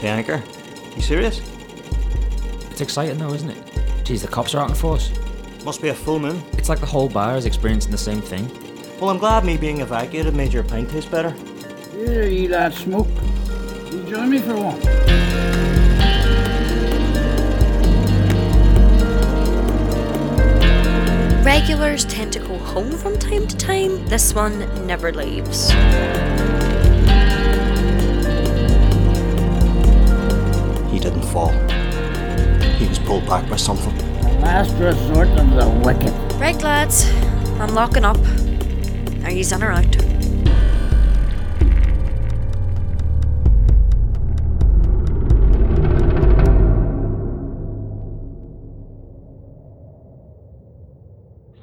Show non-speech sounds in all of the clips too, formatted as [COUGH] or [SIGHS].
The anchor? You serious? It's exciting though, isn't it? Geez, the cops are out in force. Must be a full moon. It's like the whole bar is experiencing the same thing. Well, I'm glad me being evacuated made your pint taste better. Here, you lad smoke. You join me for one. Regulars tend to go home from time to time. This one never leaves. He didn't fall. He was pulled back by something. Last resort of the wicked. Right, lads, I'm locking up. Are you in or out?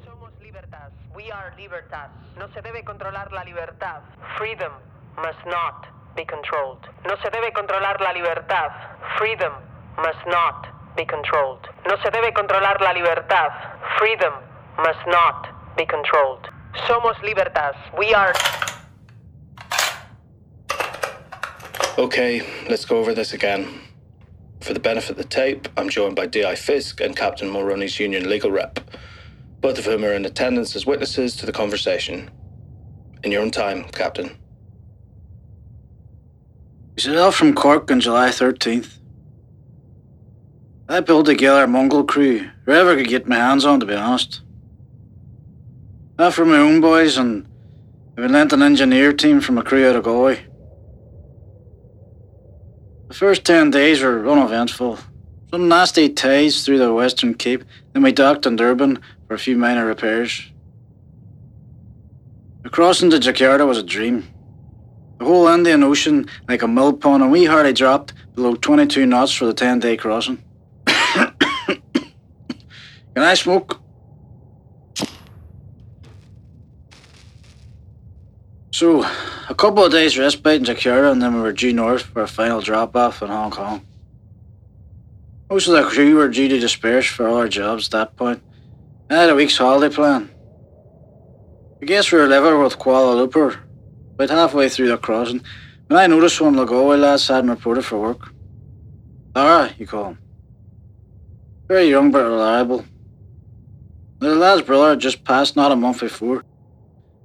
Somos libertas. We are libertas. No se debe controlar la libertad. Freedom must not be controlled. No se debe controlar la libertad. Freedom must not be controlled. No se debe controlar la libertad. Freedom must not be controlled. Somos libertas. We are. Okay, let's go over this again. For the benefit of the tape, I'm joined by D.I. Fisk and Captain Mulroney's union legal rep, both of whom are in attendance as witnesses to the conversation. In your own time, Captain. We set off from Cork on July 13th. I pulled together a Mongol crew, whoever could get my hands on, to be honest. After my own boys, and been lent an engineer team from a crew out of Galway. The first 10 days were uneventful. Some nasty ties through the Western Cape, then we docked in Durban for a few minor repairs. The crossing to Jakarta was a dream. The whole Indian Ocean like a mill pond, and we hardly dropped below 22 knots for the 10 day crossing. Can I smoke? So, a couple of days respite in Jakarta, and then we were due north for a final drop off in Hong Kong. Most of the crew were due to disperse for all our jobs at that point. I had a week's holiday plan. I guess we were level with Kuala Lumpur, about halfway through the crossing, when I noticed one Galway lads hadn't reported for work. Lara, you call him. Very young but reliable. The lad's brother had just passed not a month before.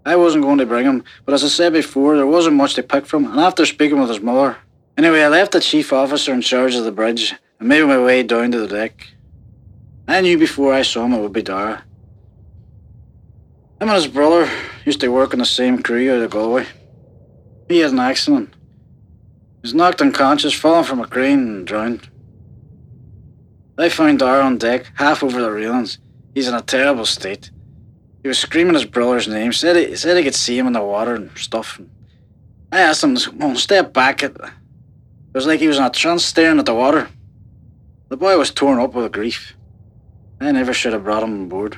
I wasn't going to bring him, but as I said before, there wasn't much to pick from, and after speaking with his mother. Anyway, I left the chief officer in charge of the bridge and made my way down to the deck. I knew before I saw him it would be Dara. Him and his brother used to work in the same crew out of Galway. He had an accident. He was knocked unconscious, fallen from a crane, and drowned. I found Dara on deck, half over the railings. He's in a terrible state. He was screaming his brother's name, said he, said he could see him in the water and stuff. I asked him on, step back. It was like he was in a trance staring at the water. The boy was torn up with grief. I never should have brought him on board.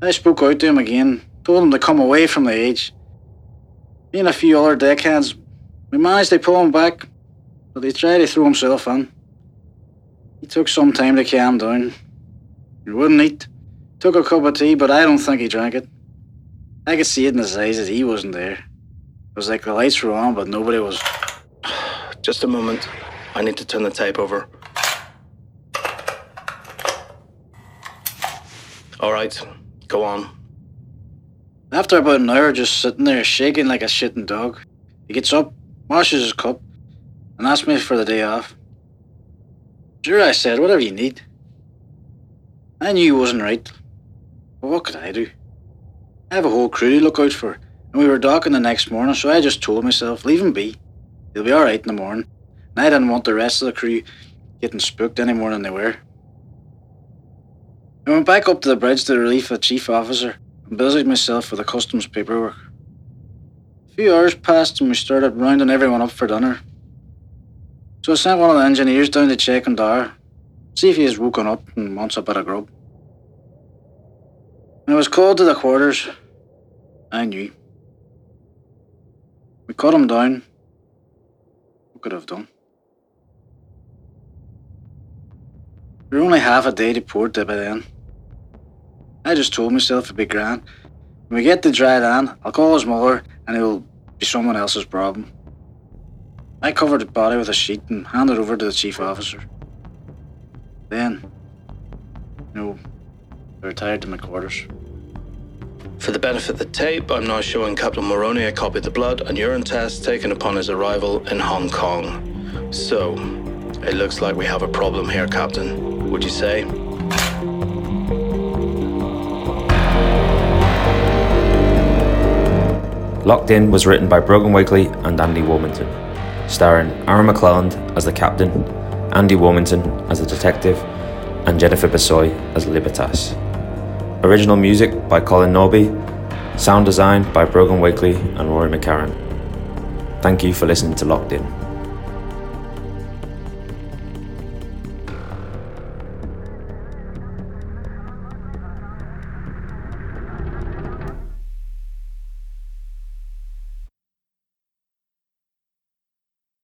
I spoke out to him again, told him to come away from the edge. Me and a few other deckhands, we managed to pull him back, but he tried to throw himself in. He took some time to calm down. He wouldn't eat. Took a cup of tea, but I don't think he drank it. I could see it in his eyes that he wasn't there. It was like the lights were on, but nobody was. [SIGHS] Just a moment. I need to turn the tape over. All right, go on. After about an hour just sitting there shaking like a shitting dog, he gets up, washes his cup, and asks me for the day off. Sure, I said, whatever you need. I knew he wasn't right, but what could I do? I have a whole crew to look out for, and we were docking the next morning, so I just told myself, leave him be. He'll be alright in the morning. And I didn't want the rest of the crew getting spooked any more than they were. I went back up to the bridge to relieve the chief officer and busied myself with the customs paperwork. A few hours passed and we started rounding everyone up for dinner. So I sent one of the engineers down to check on Dara, see if he has woken up and wants a bit of grub. When I was called to the quarters, I knew. We cut him down. What could I have done? We were only half a day to port there by then. I just told myself it'd be grand. When we get to dry land, I'll call his mother and it'll be someone else's problem. I covered the body with a sheet and handed it over to the chief officer. Then, you know, I retired to my quarters. For the benefit of the tape, I'm now showing Captain Moroni a copy of the blood and urine test taken upon his arrival in Hong Kong. So, it looks like we have a problem here, Captain. Would you say? Locked In was written by Brogan Wakely and Andy Warmington, starring Aaron McClelland as the captain, Andy Warmington as the detective, and Jennifer Besoy as Libertas. Original music by Colin Norby, sound design by Brogan Wakely and Rory McCarran. Thank you for listening to Locked In.